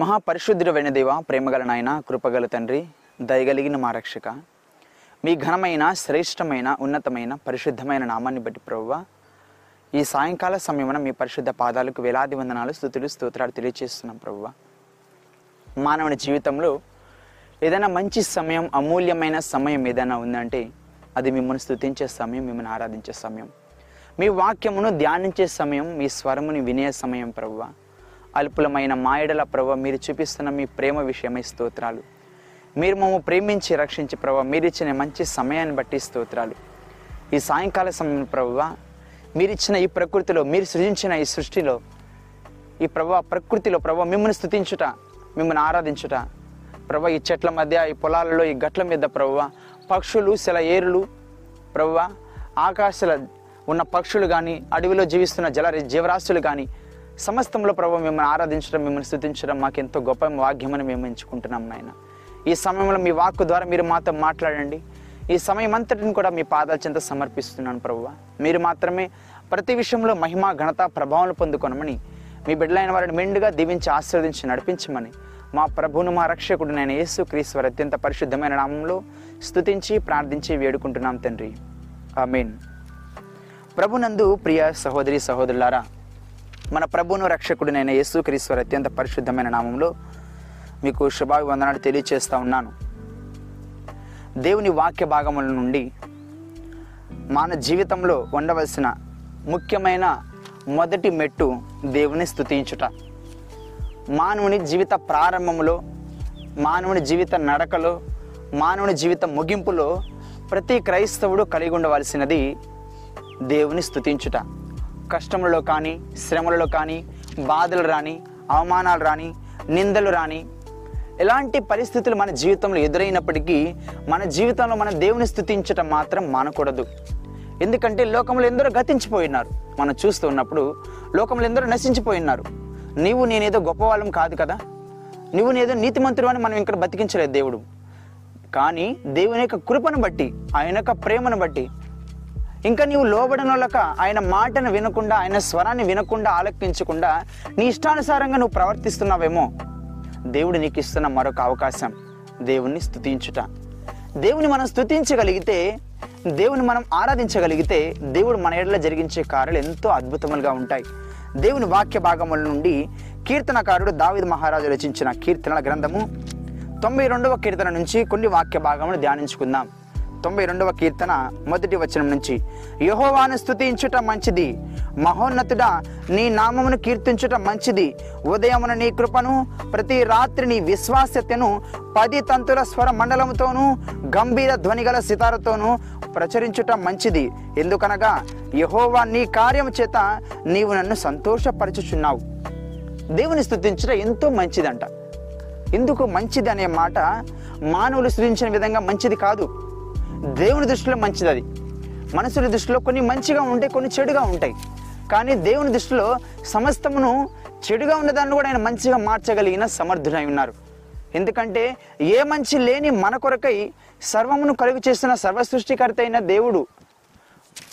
మహాపరిశుద్ధుడైన దేవ ప్రేమగల నాయన కృపగల తండ్రి దయగలిగిన మా రక్షక. మీ ఘనమైన శ్రేష్టమైన ఉన్నతమైన పరిశుద్ధమైన నామాన్ని బట్టి ప్రభువ ఈ సాయంకాల సమయమున మీ పరిశుద్ధ పాదాలకు వేలాది వందనాలు స్థుతులు స్తోత్రాలు తెలియజేస్తున్నాం ప్రభువ మానవుని జీవితంలో ఏదైనా మంచి సమయం అమూల్యమైన సమయం ఏదైనా ఉందంటే అది మిమ్మల్ని స్థుతించే సమయం మిమ్మల్ని ఆరాధించే సమయం. మీ వాక్యమును ధ్యానించే సమయం మీ స్వరముని వినే సమయం ప్రభువ అల్పులమైన మాయడల ప్రభ మీరు చూపిస్తున్న మీ ప్రేమ విషయమై స్తోత్రాలు. మీరు మమ్మ ప్రేమించి రక్షించి ప్రభ మీరు ఇచ్చిన మంచి సమయాన్ని బట్టి స్తోత్రాలు. ఈ సాయంకాల సమయం ప్రభువ మీరిచ్చిన ఈ ప్రకృతిలో మీరు సృజించిన ఈ సృష్టిలో ఈ ప్రభా ప్రకృతిలో ప్రభు మిమ్మల్ని స్థుతించుట మిమ్మల్ని ఆరాధించుట. ప్రభ ఈ చెట్ల మధ్య ఈ పొలాలలో ఈ గట్ల మీద ప్రభువ పక్షులు సెల ఏరులు ప్రభువ ఆకాశాల ఉన్న పక్షులు కానీ అడవిలో జీవిస్తున్న జల జీవరాశులు కానీ సమస్తంలో ప్రభు మిమ్మల్ని ఆరాధించడం మిమ్మల్ని స్థుతించడం మాకు ఎంతో గొప్ప వాగ్యమని మేము ఎంచుకుంటున్నాం నాయన. ఈ సమయంలో మీ వాక్కు ద్వారా మీరు మాతో మాట్లాడండి. ఈ సమయం అంతటిని కూడా మీ పాదాల చెంత సమర్పిస్తున్నాను ప్రభువ మీరు మాత్రమే ప్రతి విషయంలో మహిమ ఘనత ప్రభావం పొందుకొనమని మీ బిడ్డలైన వారిని మెండుగా దీవించి ఆశీర్వదించి నడిపించమని మా ప్రభును మా రక్షకుడు నేను యేసు క్రీశ్వర్ అత్యంత పరిశుద్ధమైన నామంలో స్థుతించి ప్రార్థించి వేడుకుంటున్నాం తండ్రి. ఆమేన్. ప్రభునందు ప్రియ సహోదరి సహోదరులారా మన ప్రభును రక్షకుడినైన యేసుక్రీశ్వర అత్యంత పరిశుద్ధమైన నామంలో మీకు శుభాభివందనాలు తెలియచేస్తూ ఉన్నాను. దేవుని వాక్య భాగముల నుండి మన జీవితంలో ఉండవలసిన ముఖ్యమైన మొదటి మెట్టు దేవుని స్థుతించుట. మానవుని జీవిత ప్రారంభంలో మానవుని జీవిత నడకలో మానవుని జీవిత ముగింపులో ప్రతి క్రైస్తవుడు కలిగి ఉండవలసినది దేవుని స్థుతించుట. కష్టములలో కానీ శ్రమలలో కానీ బాధలు రాని అవమానాలు రాని నిందలు రాని ఎలాంటి పరిస్థితులు మన జీవితంలో ఎదురైనప్పటికీ మన జీవితంలో మన దేవుని స్థుతించటం మాత్రం మానకూడదు. ఎందుకంటే లోకంలో ఎందరో గతించిపోయినారు. మనం చూస్తూ ఉన్నప్పుడు లోకంలో ఎందరో నశించిపోయినారు. నీవు నేనేదో గొప్పవాళ్ళం కాదు కదా? నువ్వు నేదో నీతిమంతుడు అని మనం ఇక్కడ బతికించలేదు దేవుడు. కానీ దేవుని యొక్క కృపను బట్టి ఆయన యొక్క ప్రేమను బట్టి ఇంకా నీవు లోబడనొలక ఆయన మాటను వినకుండా ఆయన స్వరాన్ని వినకుండా ఆలకించకుండా నీ ఇష్టానుసారంగా నువ్వు ప్రవర్తిస్తున్నావేమో? దేవుడు నీకు ఇస్తున్న మరొక అవకాశం. దేవుణ్ణి స్థుతించుట దేవుని మనం స్తుతించగలిగితే దేవుని మనం ఆరాధించగలిగితే దేవుడు మన ఎడల జరిగించే కార్యాలు ఎంతో అద్భుతములుగా ఉంటాయి. దేవుని వాక్య భాగముల నుండి కీర్తనకారుడు దావిద్ మహారాజు రచించిన కీర్తనల గ్రంథము తొంభై రెండవ కీర్తన నుంచి కొన్ని వాక్య భాగములు ధ్యానించుకుందాం. తొంభై రెండవ కీర్తన మొదటి వచనం నుంచి. యహోవాను స్థుతించుట మంచిది మహోన్నతుడా నీ నామమును కీర్తించుట మంచిది. ఉదయమున నీ కృపను ప్రతి రాత్రి నీ విశ్వాస్యతను పది తంతుల స్వర మండలముతోనూ గంభీర ధ్వనిగల సితారతోనూ ప్రచురించుట మంచిది. ఎందుకనగా యహోవా నీ కార్యము చేత నీవు నన్ను సంతోషపరచుచున్నావు. దేవుని స్తుతించుట ఎంతో మంచిదంట. ఎందుకు మంచిది అనే మాట మానవులు స్థుతించిన విధంగా మంచిది కాదు. దేవుని దృష్టిలో మంచిది అది మనుషుల దృష్టిలో కొన్ని మంచిగా ఉంటాయి కొన్ని చెడుగా ఉంటాయి. కానీ దేవుని దృష్టిలో సమస్తమును చెడుగా ఉన్నదాన్ని కూడా ఆయన మంచిగా మార్చగలిగిన సమర్థుడై ఉన్నారు. ఎందుకంటే ఏ మంచి లేని మన కొరకై సర్వమును కలుగు చేస్తున్న సర్వ సృష్టికర్త అయిన దేవుడు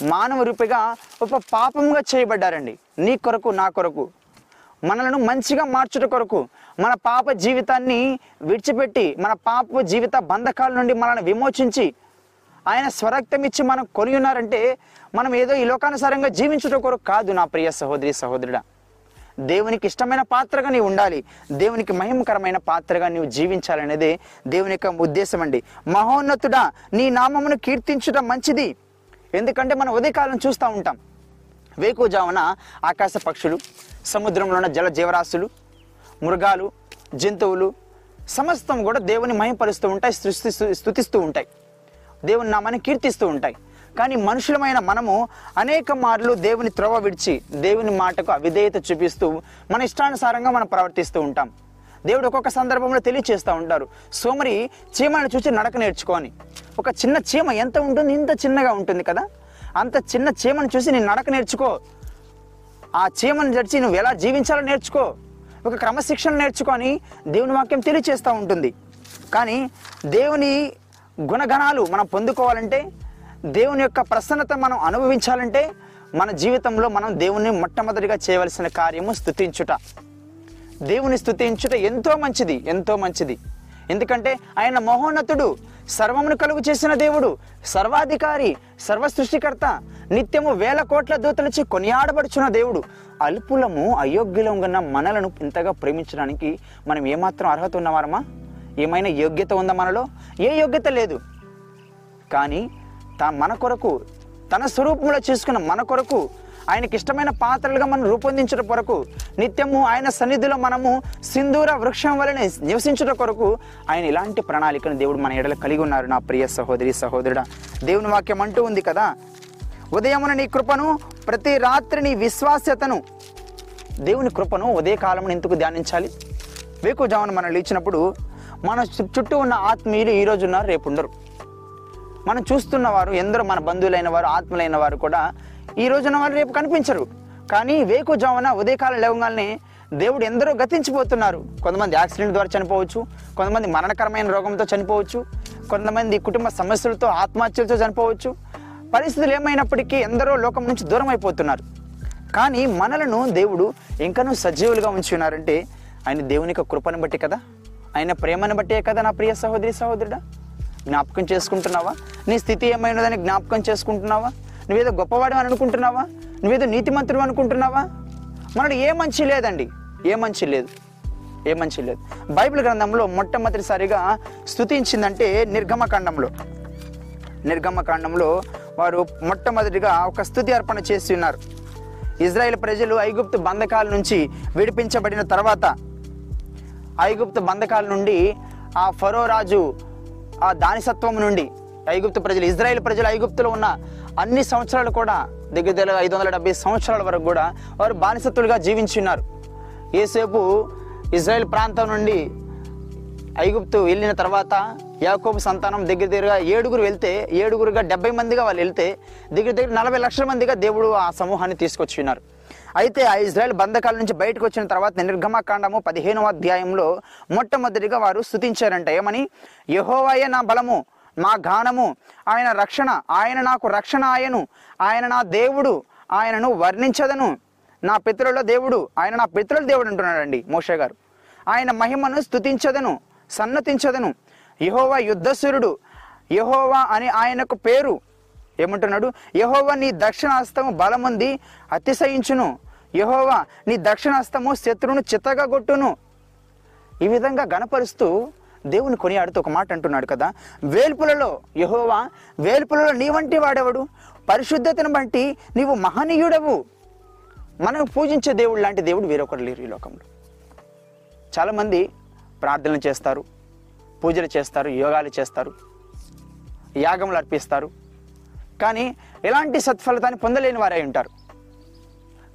మానవ రూపిగా ఒక పాపంగా చేయబడ్డారండి. నీ కొరకు నా కొరకు. మనలను మంచిగా మార్చుట కొరకు మన పాప జీవితాన్ని విడిచిపెట్టి మన పాప జీవిత బంధకాల నుండి మనల్ని విమోచించి ఆయన స్వరక్తం ఇచ్చి మనం కొని ఉన్నారంటే మనం ఏదో ఈ లోకానుసారంగా జీవించుట కొరకు కాదు నా ప్రియ సహోదరి సహోదరుడా. దేవునికి ఇష్టమైన పాత్రగా నీవు ఉండాలి. దేవునికి మహిమకరమైన పాత్రగా నీవు జీవించాలనేదే దేవుని యొక్క ఉద్దేశం అండి. మహోన్నతుడా నీ నామమును కీర్తించుట మంచిది. ఎందుకంటే మనం ఉదయకాలం చూస్తూ ఉంటాం. వేకుజామున ఆకాశ పక్షులు సముద్రంలో ఉన్న జల జీవరాశులు మృగాలు జంతువులు సమస్తం కూడా దేవుని మహిమపరుస్తూ ఉంటాయి సృష్టి స్థుతిస్తూ ఉంటాయి. దేవుని నామాన్ని కీర్తిస్తూ ఉంటాయి. కానీ మనుషులమైన మనము అనేక మార్లు దేవుని త్రోవ విడిచి దేవుని మాటకు అవిధేయత చూపిస్తూ మన ఇష్టానుసారంగా మనం ప్రవర్తిస్తూ ఉంటాం. దేవుడు ఒక్కొక్క సందర్భంలో తెలియచేస్తూ ఉంటారు. సోమరి చీమను చూసి నడక నేర్చుకొని ఒక చిన్న చీమ ఎంత ఉంటుంది ఇంత చిన్నగా ఉంటుంది కదా? అంత చిన్న చీమను చూసి నేను నడక నేర్చుకో. ఆ చీమను జడిచి నువ్వు ఎలా జీవించాలో నేర్చుకో. ఒక క్రమశిక్షణ నేర్చుకొని దేవుని వాక్యం తెలియచేస్తూ ఉంటుంది. కానీ దేవుని గుణగణాలు మనం పొందుకోవాలంటే దేవుని యొక్క ప్రసన్నత మనం అనుభవించాలంటే మన జీవితంలో మనం దేవుని మొట్టమొదటిగా చేయవలసిన కార్యము స్థుతించుట. దేవుని స్థుతించుట ఎంతో మంచిది ఎంతో మంచిది. ఎందుకంటే ఆయన మహోన్నతుడు సర్వమును కలుగు చేసిన దేవుడు సర్వాధికారి సర్వ సృష్టికర్త నిత్యము వేల కోట్ల దూతలచి కొనియాడబడుచున్న దేవుడు. అల్పులము అయోగ్యులం ఉన్న మనలను ఇంతగా ప్రేమించడానికి మనం ఏమాత్రం అర్హత ఉన్నవారమా? ఏమైనా యోగ్యత ఉందా మనలో? ఏ యోగ్యత లేదు. కానీ తా మన కొరకు తన స్వరూపంలో చేసుకున్న మన కొరకు ఆయనకి ఇష్టమైన పాత్రలుగా మనం రూపొందించడం కొరకు నిత్యము ఆయన సన్నిధిలో మనము సింధూర వృక్షం వలనే నివసించడం కొరకు ఆయన ఇలాంటి ప్రణాళికను దేవుడు మన ఎడల కలిగి ఉన్నారు. నా ప్రియ సహోదరి సహోదరుడా దేవుని వాక్యం అంటూ ఉంది కదా? ఉదయమున నీ కృపను ప్రతి రాత్రి నీ విశ్వాస్యతను దేవుని కృపను ఉదయకాలమున ఎందుకు ధ్యానించాలి? వేకుజామున మనం లేచినప్పుడు మన చు- చుట్టూ ఉన్న ఆత్మీయులు ఈ ఉన్నారు రేపు ఉండరు. మనం చూస్తున్న వారు ఎందరో మన బంధువులైన వారు ఆత్మలైన వారు కూడా ఈ రోజున వారు రేపు కనిపించరు. కానీ వేకుజామున ఉదయకాలం లేవగానే దేవుడు ఎందరో గతించిపోతున్నారు. కొంతమంది యాక్సిడెంట్ ద్వారా చనిపోవచ్చు కొంతమంది మరణకరమైన రోగంతో చనిపోవచ్చు కొంతమంది కుటుంబ సమస్యలతో ఆత్మహత్యలతో చనిపోవచ్చు. పరిస్థితులు ఏమైనప్పటికీ ఎందరో లోకం నుంచి దూరం అయిపోతున్నారు. కానీ మనలను దేవుడు ఇంకనూ సజీవులుగా ఉంచి ఉన్నారంటే ఆయన దేవుని యొక్క కృపను బట్టి కదా? ఆయన ప్రేమను బట్టే కదా నా ప్రియ సహోదరి సహోదరుడా? జ్ఞాపకం చేసుకుంటున్నావా? నీ స్థితి ఏమైనదని జ్ఞాపకం చేసుకుంటున్నావా? నువ్వేదో గొప్పవాడు అని అనుకుంటున్నావా? నువ్వేదో నీతిమంతుడు అనుకుంటున్నావా? మనడు ఏ మంచి లేదండి. ఏ మంచి లేదు. ఏ మంచి లేదు. బైబిల్ గ్రంథంలో మొట్టమొదటిసారిగా స్థుతించిందంటే నిర్గమకాండంలో. నిర్గమకాండంలో వారు మొట్టమొదటిగా ఒక స్థుతి అర్పణ చేసి ఉన్నారు. ఇజ్రాయెల్ ప్రజలు ఐగుప్తు బంధకాల నుంచి విడిపించబడిన తర్వాత ఐగుప్తు బంధకాల నుండి ఆ ఫరో రాజు ఆ దానిసత్వం నుండి ఐగుప్తు ప్రజలు ఇజ్రాయెల్ ప్రజలు ఐగుప్తులో ఉన్న అన్ని సంవత్సరాలు కూడా దగ్గర దగ్గర ఐదు వందల డెబ్బై సంవత్సరాల వరకు కూడా వారు బానిసత్తులుగా జీవించి ఉన్నారు. ఏసేపు ఇజ్రాయెల్ ప్రాంతం నుండి ఐగుప్తు వెళ్ళిన తర్వాత యాకోబు సంతానం దగ్గర దగ్గరగా ఏడుగురు వెళ్తే ఏడుగురుగా డెబ్బై మందిగా వాళ్ళు వెళ్తే దగ్గర దగ్గర నలభై లక్షల మందిగా దేవుడు ఆ సమూహాన్ని తీసుకొచ్చి ఉన్నారు. అయితే ఆ ఇజ్రాయెల్ బంధకాల నుంచి బయటకు వచ్చిన తర్వాత నిర్గమకాండము పదిహేనవ అధ్యాయంలో మొట్టమొదటిగా వారు స్తుతించారంట ఏమని? యహోవాయే నా బలము మా గానము ఆయన రక్షణ ఆయన నాకు రక్షణ ఆయను ఆయన నా దేవుడు ఆయనను వర్ణించదను. నా పితరుల దేవుడు ఆయన నా పితరుల దేవుడు అంటున్నాడండి మోషే గారు. ఆయన మహిమను స్థుతించదను సన్నతించదను. యహోవా యుద్ధసురుడు యహోవా అని ఆయనకు పేరు ఏమంటున్నాడు? యహోవా నీ దక్షిణాస్తము బలముంది అతిశయించును. యహోవా నీ దక్షిణాస్తము శత్రువును చిత్తగా కొట్టును ఈ విధంగా గణపరుస్తూ దేవుని కొనియాడుతూ ఒక మాట అంటున్నాడు కదా? వేల్పులలో యహోవా వేల్పులలో నీ వంటి వాడెవడు? పరిశుద్ధతను బట్టి నీవు మహనీయుడవు. మనం పూజించే దేవుడు లాంటి దేవుడు వేరొకరు లేరు ఈ లోకంలో. చాలామంది ప్రార్థనలు చేస్తారు పూజలు చేస్తారు యోగాలు చేస్తారు యాగములు అర్పిస్తారు. కానీ ఎలాంటి సత్ఫలితాన్ని పొందలేని వారై ఉంటారు.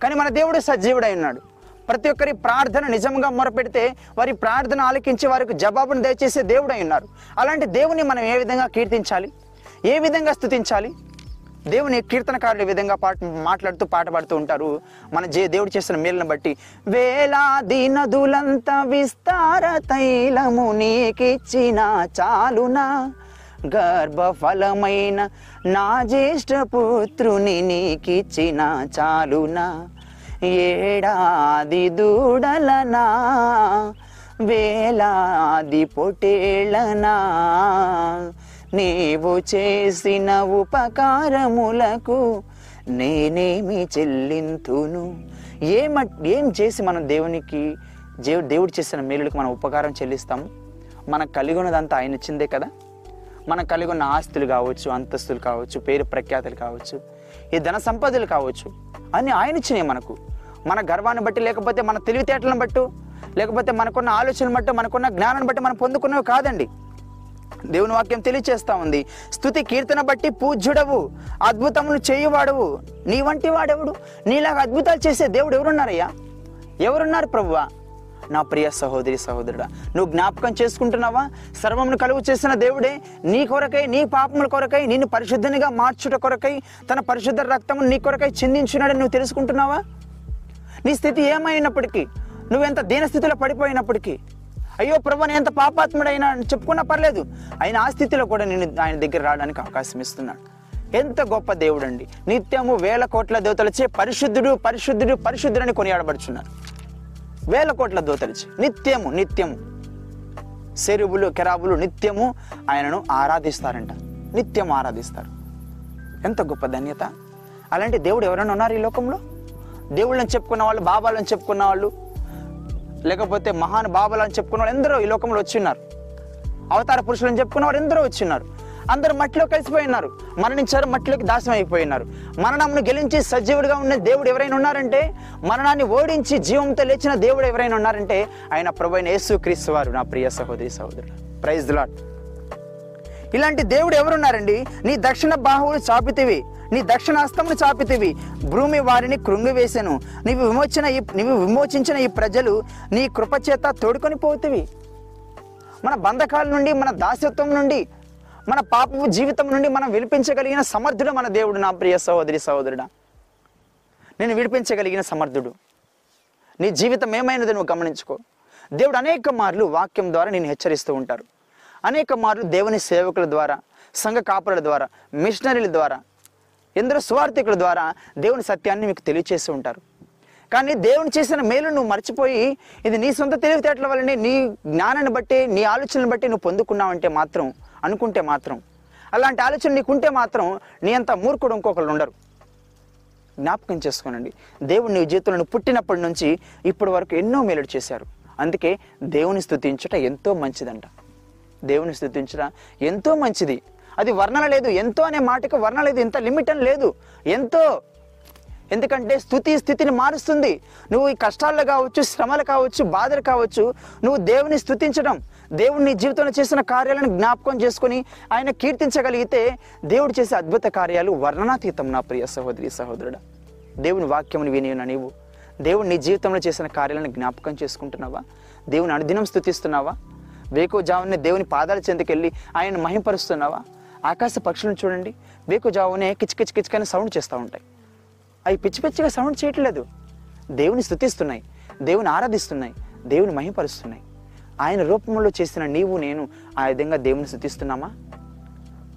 కానీ మన దేవుడు సజీవుడై ఉన్నాడు. ప్రతి ఒక్కరి ప్రార్థన నిజంగా మొరపెడితే వారి ప్రార్థన ఆలకించి వారికి జవాబును దయచేసే దేవుడై ఉన్నారు. అలాంటి దేవుని మనం ఏ విధంగా కీర్తించాలి? ఏ విధంగా స్తుతించాలి? దేవుని కీర్తనకారులు ఈ విధంగా పాట మాట్లాడుతూ పాట పాడుతూ ఉంటారు. మన జే దేవుడు చేసిన మేలును బట్టి వేలాది నదులంత విస్తార తైలము నీకిచ్చిన చాలునా? గర్భఫలమైన నా జ్యేష్ఠ పుత్రుని నీకిచ్చిన చాలునా. ఏడాది దూడలనా వేలాది పొటేళ్ళనా నీవు చేసిన ఉపకారములకు నేనేమి చెల్లింతును. ఏమ ఏం చేసి మనం దేవునికి దేవుడు చేసిన మేలులకు మనం ఉపకారం చెల్లిస్తాము మనకు కలిగి ఉన్నదంతా ఆయన ఇచ్చిందే కదా? మనకు కలిగి ఉన్న ఆస్తులు కావచ్చు అంతస్తులు కావచ్చు పేరు ప్రఖ్యాతులు కావచ్చు ఈ ధన సంపదలు కావచ్చు అన్నీ ఆయన ఇచ్చినాయి మనకు. మన గర్వాన్ని బట్టి లేకపోతే మన తెలివితేటలను బట్టు లేకపోతే మనకున్న ఆలోచనలు బట్టి మనకున్న జ్ఞానాన్ని బట్టి మనం పొందుకున్నవి కాదండి. దేవుని వాక్యం తెలియచేస్తా ఉంది. స్థుతి కీర్తన బట్టి పూజ్యుడవు అద్భుతములు చేయువాడవు. నీ వంటి వాడెవడు? నీలాగా అద్భుతాలు చేసే దేవుడు ఎవరున్నారయ్యా? ఎవరున్నారు ప్రభువా? నా ప్రియ సహోదరి సహోదరుడా నువ్వు జ్ఞాపకం చేసుకుంటున్నావా? సర్వమును కలుగు చేసిన దేవుడే నీ కొరకై నీ పాపముల కొరకై నిన్ను పరిశుద్ధనిగా మార్చుట కొరకై తన పరిశుద్ధ రక్తమును నీ కొరకై చిందించున్నాడని నువ్వు తెలుసుకుంటున్నావా? నీ స్థితి ఏమైనప్పటికీ నువ్వెంత దీనస్థితిలో పడిపోయినప్పటికీ అయ్యో ప్రభు నేను ఎంత పాపాత్ముడైనా అని చెప్పుకున్నా పర్లేదు. ఆయన ఆ స్థితిలో కూడా నేను ఆయన దగ్గర రావడానికి అవకాశం ఇస్తున్నాడు ఎంత గొప్ప దేవుడు అండి నిత్యము వేల కోట్ల దేవతలచే పరిశుద్ధుడు పరిశుద్ధుడు పరిశుద్ధుడని కొనియాడబడుచున్నారు వేల కోట్ల దూతలిచి నిత్యము నిత్యము. సెరువులు కెరాబులు నిత్యము ఆయనను ఆరాధిస్తారంట. నిత్యం ఆరాధిస్తారు. ఎంత గొప్ప ధన్యత. అలాంటి దేవుడు ఎవరైనా ఉన్నారు ఈ లోకంలో? దేవుళ్ళని చెప్పుకున్న వాళ్ళు బాబాలని చెప్పుకున్న వాళ్ళు లేకపోతే మహాన్ బాబాలని చెప్పుకున్న వాళ్ళు ఎందరో ఈ లోకంలో వచ్చి ఉన్నారు. అవతార పురుషులను చెప్పుకున్న వారు ఎందరో వచ్చి ఉన్నారు. అందరు మట్టిలో కలిసిపోయి ఉన్నారు. మరణించారు మట్టిలోకి దాసం అయిపోయి ఉన్నారు. మరణంను గెలించి సజీవుడిగా ఉన్న దేవుడు ఎవరైనా ఉన్నారంటే మరణాన్ని ఓడించి జీవంతో లేచిన దేవుడు ఎవరైనా ఉన్నారంటే ఆయన ప్రభు యేసు క్రీస్తు వారు. నా ప్రియ సహోదరి సహోదరుడు ప్రైజ్ లాట్ ఇలాంటి దేవుడు ఎవరున్నారండి? నీ దక్షిణ బాహువులు చాపితివి. నీ దక్షిణ హస్తమును చాపితివి. భూమి వారిని కృంగివేశాను నీవు విమోచన ఈ నీవు విమోచించిన ఈ ప్రజలు నీ కృపచేత తోడుకొని పోతివి. మన బంధకాల నుండి మన దాసత్వం నుండి మన పాపపు జీవితం నుండి మనం విడిపించగలిగిన సమర్థుడు మన దేవుడు నా ప్రియ సహోదరి సహోదరుడా. నేను విడిపించగలిగిన సమర్థుడు. నీ జీవితం ఏమైనది నువ్వు గమనించుకో. దేవుడు అనేక మార్లు వాక్యం ద్వారా నేను హెచ్చరిస్తూ ఉంటారు. అనేక మార్లు దేవుని సేవకుల ద్వారా సంఘ కాపురుల ద్వారా మిషనరీల ద్వారా ఎందరో స్వార్థికుల ద్వారా దేవుని సత్యాన్ని మీకు తెలియచేసి ఉంటారు. కానీ దేవుని చేసిన మేలు నువ్వు మర్చిపోయి ఇది నీ సొంత తెలివితేటల వల్లనే నీ జ్ఞానాన్ని బట్టి నీ ఆలోచనలు బట్టి నువ్వు పొందుకున్నావంటే మాత్రం అనుకుంటే మాత్రం అలాంటి ఆలోచన నీకుంటే మాత్రం నీ అంత మూర్ఖుడు ఇంకొకళ్ళు ఉండరు. జ్ఞాపకం చేసుకోనండి. దేవుడు నీ జీవితంలో పుట్టినప్పటి నుంచి ఇప్పటి వరకు ఎన్నో మేలుడు చేశారు. అందుకే దేవుని స్థుతించట ఎంతో మంచిదంట. దేవుని స్తుతించుట ఎంతో మంచిది. అది వర్ణన లేదు. ఎంతో అనే మాటకి వర్ణ లేదు. ఇంత లిమిట్ అని లేదు. ఎంతో. ఎందుకంటే స్థుతి స్థితిని మారుస్తుంది. నువ్వు ఈ కష్టాల్లో కావచ్చు శ్రమలు కావచ్చు బాధలు కావచ్చు నువ్వు దేవుని స్థుతించడం దేవుడు నీ జీవితంలో చేసిన కార్యాలను జ్ఞాపకం చేసుకొని ఆయన కీర్తించగలిగితే దేవుడు చేసే అద్భుత కార్యాలు వర్ణనాతీతం నా ప్రియ సహోదరి సహోదరుడా. దేవుని వాక్యముని విని నీవు దేవుడు నీ జీవితంలో చేసిన కార్యాలను జ్ఞాపకం చేసుకుంటున్నావా? దేవుని అనుదినం స్థుతిస్తున్నావా వేకుజామునే దేవుని పాదాల చెందుకెళ్ళి ఆయన మహింపరుస్తున్నావా? ఆకాశ పక్షులను చూడండి. వేకోజావునే కిచ్ కిచ్ కిచ్ సౌండ్ చేస్తూ ఉంటాయి. అవి పిచ్చి పిచ్చిగా సౌండ్ చేయట్లేదు. దేవుని స్థుతిస్తున్నాయి దేవుని ఆరాధిస్తున్నాయి. దేవుని మహింపరుస్తున్నాయి. ఆయన రూపంలో చేసిన నీవు నేను ఆ విధంగా దేవుని స్థుతిస్తున్నామా?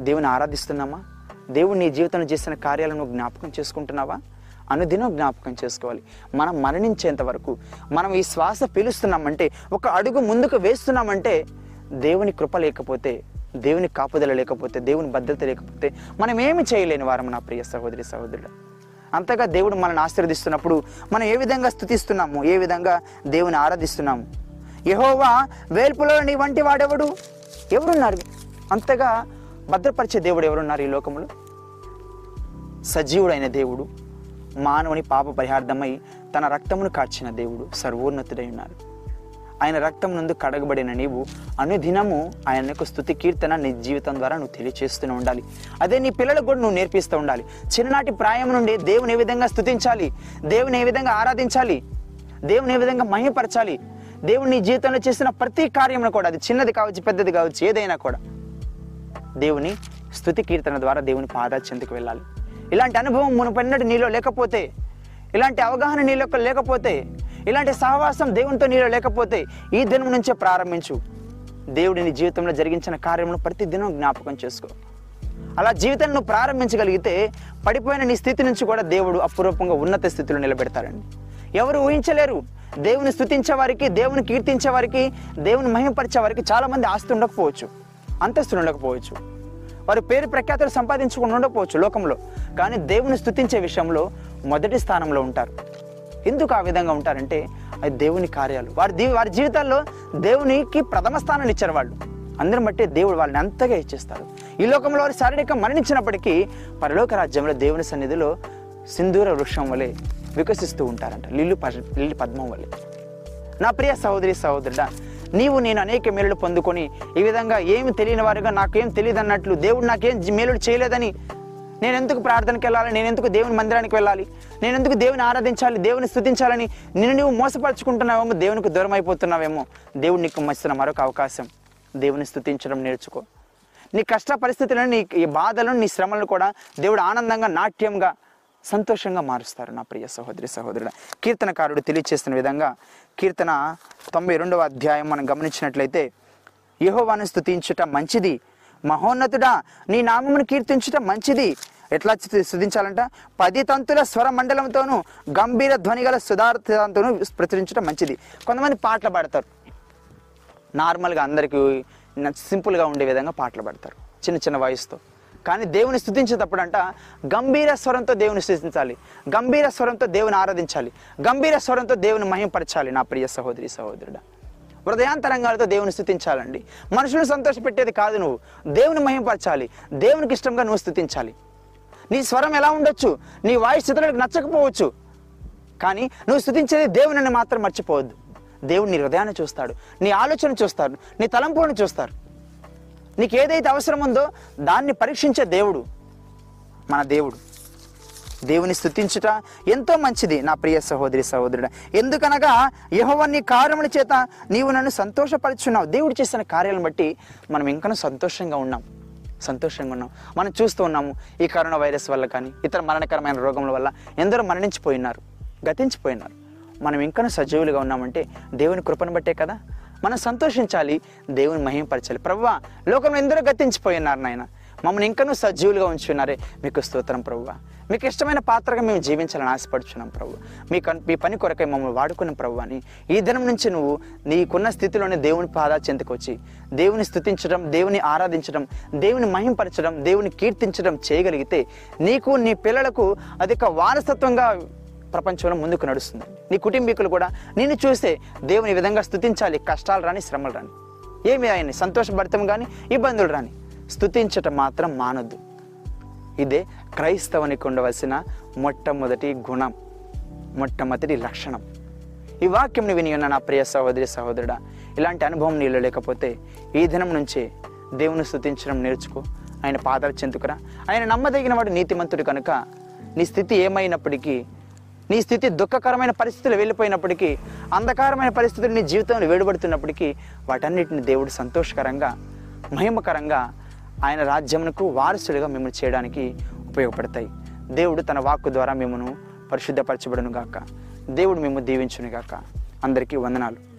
దేవుని ఆరాధిస్తున్నామా? దేవుడు నీ జీవితంలో చేసిన కార్యాలను జ్ఞాపకం చేసుకుంటున్నావా? అనుదినం జ్ఞాపకం చేసుకోవాలి. మనం మరణించేంత వరకు మనం ఈ శ్వాస పీలుస్తున్నామంటే ఒక అడుగు ముందుకు వేస్తున్నామంటే దేవుని కృప లేకపోతే దేవుని కాపుదల లేకపోతే దేవుని భద్రత లేకపోతే మనం ఏమి చేయలేని వారం నా ప్రియ సహోదరి సహోదరుడు. అంతగా దేవుడు మనల్ని ఆశీర్వదిస్తున్నప్పుడు మనం ఏ విధంగా స్థుతిస్తున్నాము? ఏ విధంగా దేవుని ఆరాధిస్తున్నాము? యహోవా వేల్పులో నీ వంటి వాడెవడు? ఎవరున్నారు? అంతగా భద్రపరిచే దేవుడు ఎవరున్నారు ఈ లోకంలో సజీవుడైన దేవుడు మానవుని పాప పరిహార్థమై తన రక్తమును కార్చిన దేవుడు సర్వోన్నతుడై ఉన్నారు. ఆయన రక్తం నందు కడగబడిన నీవు అనుదినము ఆయన యొక్క స్థుతి కీర్తన నీ జీవితం ద్వారా నువ్వు తెలియచేస్తూనే ఉండాలి. అదే నీ పిల్లలకు కూడా నువ్వు నేర్పిస్తూ ఉండాలి. చిన్ననాటి ప్రాయం నుండి దేవుని ఏ విధంగా స్థుతించాలి దేవుని ఏ విధంగా ఆరాధించాలి? దేవుని ఏ విధంగా మహిమపరచాలి? దేవుడు నీ జీవితంలో చేసిన ప్రతి కార్యమును కూడా అది చిన్నది కావచ్చు పెద్దది కావచ్చు ఏదైనా కూడా. దేవుని స్థుతి కీర్తన ద్వారా దేవుని పాదాల చెందుకు వెళ్ళాలి. ఇలాంటి అనుభవం మునుపన్నట్టు నీలో లేకపోతే ఇలాంటి అవగాహన నీలో లేకపోతే ఇలాంటి సహవాసం దేవునితో నీలో లేకపోతే ఈ దినం నుంచే ప్రారంభించు. దేవుడి నీ జీవితంలో జరిగించిన కార్యమును ప్రతి దినం జ్ఞాపకం చేసుకో. అలా జీవితాన్ని నువ్వు ప్రారంభించగలిగితే పడిపోయిన నీ స్థితి నుంచి కూడా దేవుడు అపురూపంగా ఉన్నత స్థితిలో నిలబెడతాడండి. ఎవరు ఊహించలేరు. దేవుని స్థుతించే వారికి దేవుని కీర్తించే వారికి దేవుని మహిమపరిచే వారికి చాలా మంది ఆస్తి ఉండకపోవచ్చు అంతస్తులు ఉండకపోవచ్చు. వారి పేరు ప్రఖ్యాతులు సంపాదించుకుని ఉండకపోవచ్చు లోకంలో. కానీ దేవుని స్థుతించే విషయంలో మొదటి స్థానంలో ఉంటారు. ఎందుకు ఆ విధంగా ఉంటారంటే అది దేవుని కార్యాలు. వారి దీ వారి జీవితాల్లో దేవునికి ప్రథమ స్థానాన్ని ఇచ్చారు వాళ్ళు. అందరిని బట్టి దేవుడు వాళ్ళని అంతగా ఇచ్చేస్తారు. ఈ లోకంలో వారు శారీరక మరణించినప్పటికీ పరలోక రాజ్యంలో దేవుని సన్నిధిలో సింధూర వృక్షం వలె వికసిస్తూ ఉంటారంట. లిల్లు ప- లిల్లి పద్మం నా ప్రియ సహోదరి సహోదరుడా నీవు నేను అనేక మేలులు పొందుకొని ఈ విధంగా ఏమి తెలియని వారుగా నాకేం తెలియదు అన్నట్లు దేవుడు నాకేం మేలుడు చేయలేదని నేను ఎందుకు ప్రార్థనకి వెళ్ళాలి? నేను ఎందుకు దేవుని మందిరానికి వెళ్ళాలి? నేను ఎందుకు దేవుని ఆరాధించాలి? దేవుని స్థుతించాలని నిన్ను నువ్వు మోసపరుచుకుంటున్నావేమో దేవునికి దూరం అయిపోతున్నావేమో దేవుడు నీకు మస్తున్న మరొక అవకాశం. దేవుని స్థుతించడం నేర్చుకో. నీ కష్ట పరిస్థితులను నీ ఈ బాధలను నీ శ్రమలను కూడా దేవుడు ఆనందంగా నాట్యంగా సంతోషంగా మారుస్తారు నా ప్రియ సహోదరి సహోదరుడు కీర్తనకారుడు తెలియచేస్తున్న విధంగా కీర్తన తొంభై రెండవ అధ్యాయం మనం గమనించినట్లయితే యహోవాను స్థుతించుట మంచిది మహోన్నతుడా నీ నామమును కీర్తించుట మంచిది. ఎట్లా స్థుతించాలంట పది తంతుల స్వర మండలంతోనూ గంభీర ధ్వనిగల గల ప్రచురించడం మంచిది. కొంతమంది పాటలు పాడతారు. నార్మల్గా అందరికీ సింపుల్గా ఉండే విధంగా పాటలు పాడతారు. చిన్న చిన్న వాయిస్తో. కానీ దేవుని స్థుతించేటప్పుడు అంట గంభీర స్వరంతో దేవుని స్థుతించాలి. గంభీర స్వరంతో దేవుని ఆరాధించాలి. గంభీర స్వరంతో దేవుని మహింపరచాలి. నా ప్రియ సహోదరి సహోదరుడా. హృదయాంతరంగాలతో దేవుని స్థుతించాలండి. మనుషులను సంతోషపెట్టేది కాదు నువ్వు. దేవుని మహింపరచాలి. దేవునికి ఇష్టంగా నువ్వు స్థుతించాలి. నీ స్వరం ఎలా ఉండొచ్చు? నీ వాయిస్ ఇతరులకు నచ్చకపోవచ్చు. కానీ నువ్వు స్థుతించేది దేవుని మాత్రం మర్చిపోవద్దు. దేవుడు నీ హృదయాన్ని చూస్తాడు. నీ ఆలోచన చూస్తాడు. నీ తలంపులను చూస్తారు నీకు ఏదైతే అవసరం ఉందో దాన్ని పరీక్షించే దేవుడు మన దేవుడు. దేవుని స్థుతించుట ఎంతో మంచిది నా ప్రియ సహోదరి సహోదరుడు. ఎందుకనగా యెహోవా నీ కార్యముల చేత నీవు నన్ను సంతోషపరుచున్నావు. దేవుడు చేసిన కార్యాలను బట్టి మనం ఇంకా సంతోషంగా ఉన్నాం. సంతోషంగా ఉన్నాం. మనం చూస్తూ ఉన్నాము ఈ కరోనా వైరస్ వల్ల కానీ ఇతర మరణకరమైన రోగముల వల్ల ఎందరో మరణించిపోయినారు గతించిపోయినారు. మనం ఇంకా సజీవులుగా ఉన్నామంటే దేవుని కృపను బట్టే కదా? మనం సంతోషించాలి దేవుని మహింపరచాలి ప్రభువా లోకంలో ఎందరో గతించిపోయినారు నాయన. మమ్మల్ని ఇంకనూ సజీవులుగా ఉంచున్నారే. మీకు స్తోత్రం ప్రభువా మీకు ఇష్టమైన పాత్రగా మేము జీవించాలని ఆశపడుచున్నాం ప్రభు మీ మీ పని కొరకై మమ్మల్ని వాడుకున్న ప్రభు అని. ఈ దినం నుంచి నువ్వు నీకున్న స్థితిలోనే దేవుని పాదా చెందుకొచ్చి దేవుని స్థుతించడం దేవుని ఆరాధించడం దేవుని మహింపరచడం దేవుని కీర్తించడం చేయగలిగితే నీకు నీ పిల్లలకు అధిక వారసత్వంగా ప్రపంచంలో ముందుకు నడుస్తుంది. నీ కుటుంబీకులు కూడా నిన్ను చూస్తే దేవుని విధంగా స్థుతించాలి కష్టాలు రాని శ్రమలు రాని. ఏమి ఆయన సంతోషభరితం కానీ ఇబ్బందులు రాని. స్థుతించటం మాత్రం మానొద్దు. ఇదే క్రైస్తవునికి ఉండవలసిన మొట్టమొదటి గుణం మొట్టమొదటి లక్షణం. ఈ వాక్యంని విని ఉన్న నా ప్రియ సహోదరి సహోదరుడా ఇలాంటి అనుభవం నీళ్ళు లేకపోతే ఈ దినం నుంచే దేవుని స్థుతించడం నేర్చుకో. ఆయన పాదాలు చెందుకురా. ఆయన నమ్మదగిన వాడు నీతిమంతుడు కనుక నీ స్థితి ఏమైనప్పటికీ నీ స్థితి దుఃఖకరమైన పరిస్థితులు వెళ్ళిపోయినప్పటికీ అంధకారమైన పరిస్థితులు నీ జీవితంలో వేడుబడుతున్నప్పటికీ వాటన్నిటిని దేవుడు సంతోషకరంగా మహిమకరంగా ఆయన రాజ్యమునకు వారసుడిగా మిమ్మల్ని చేయడానికి ఉపయోగపడతాయి. దేవుడు తన వాక్కు ద్వారా మిమ్మను పరిశుద్ధపరచబడును గాక దేవుడు మేము దీవించునుగాక. అందరికీ వందనాలు.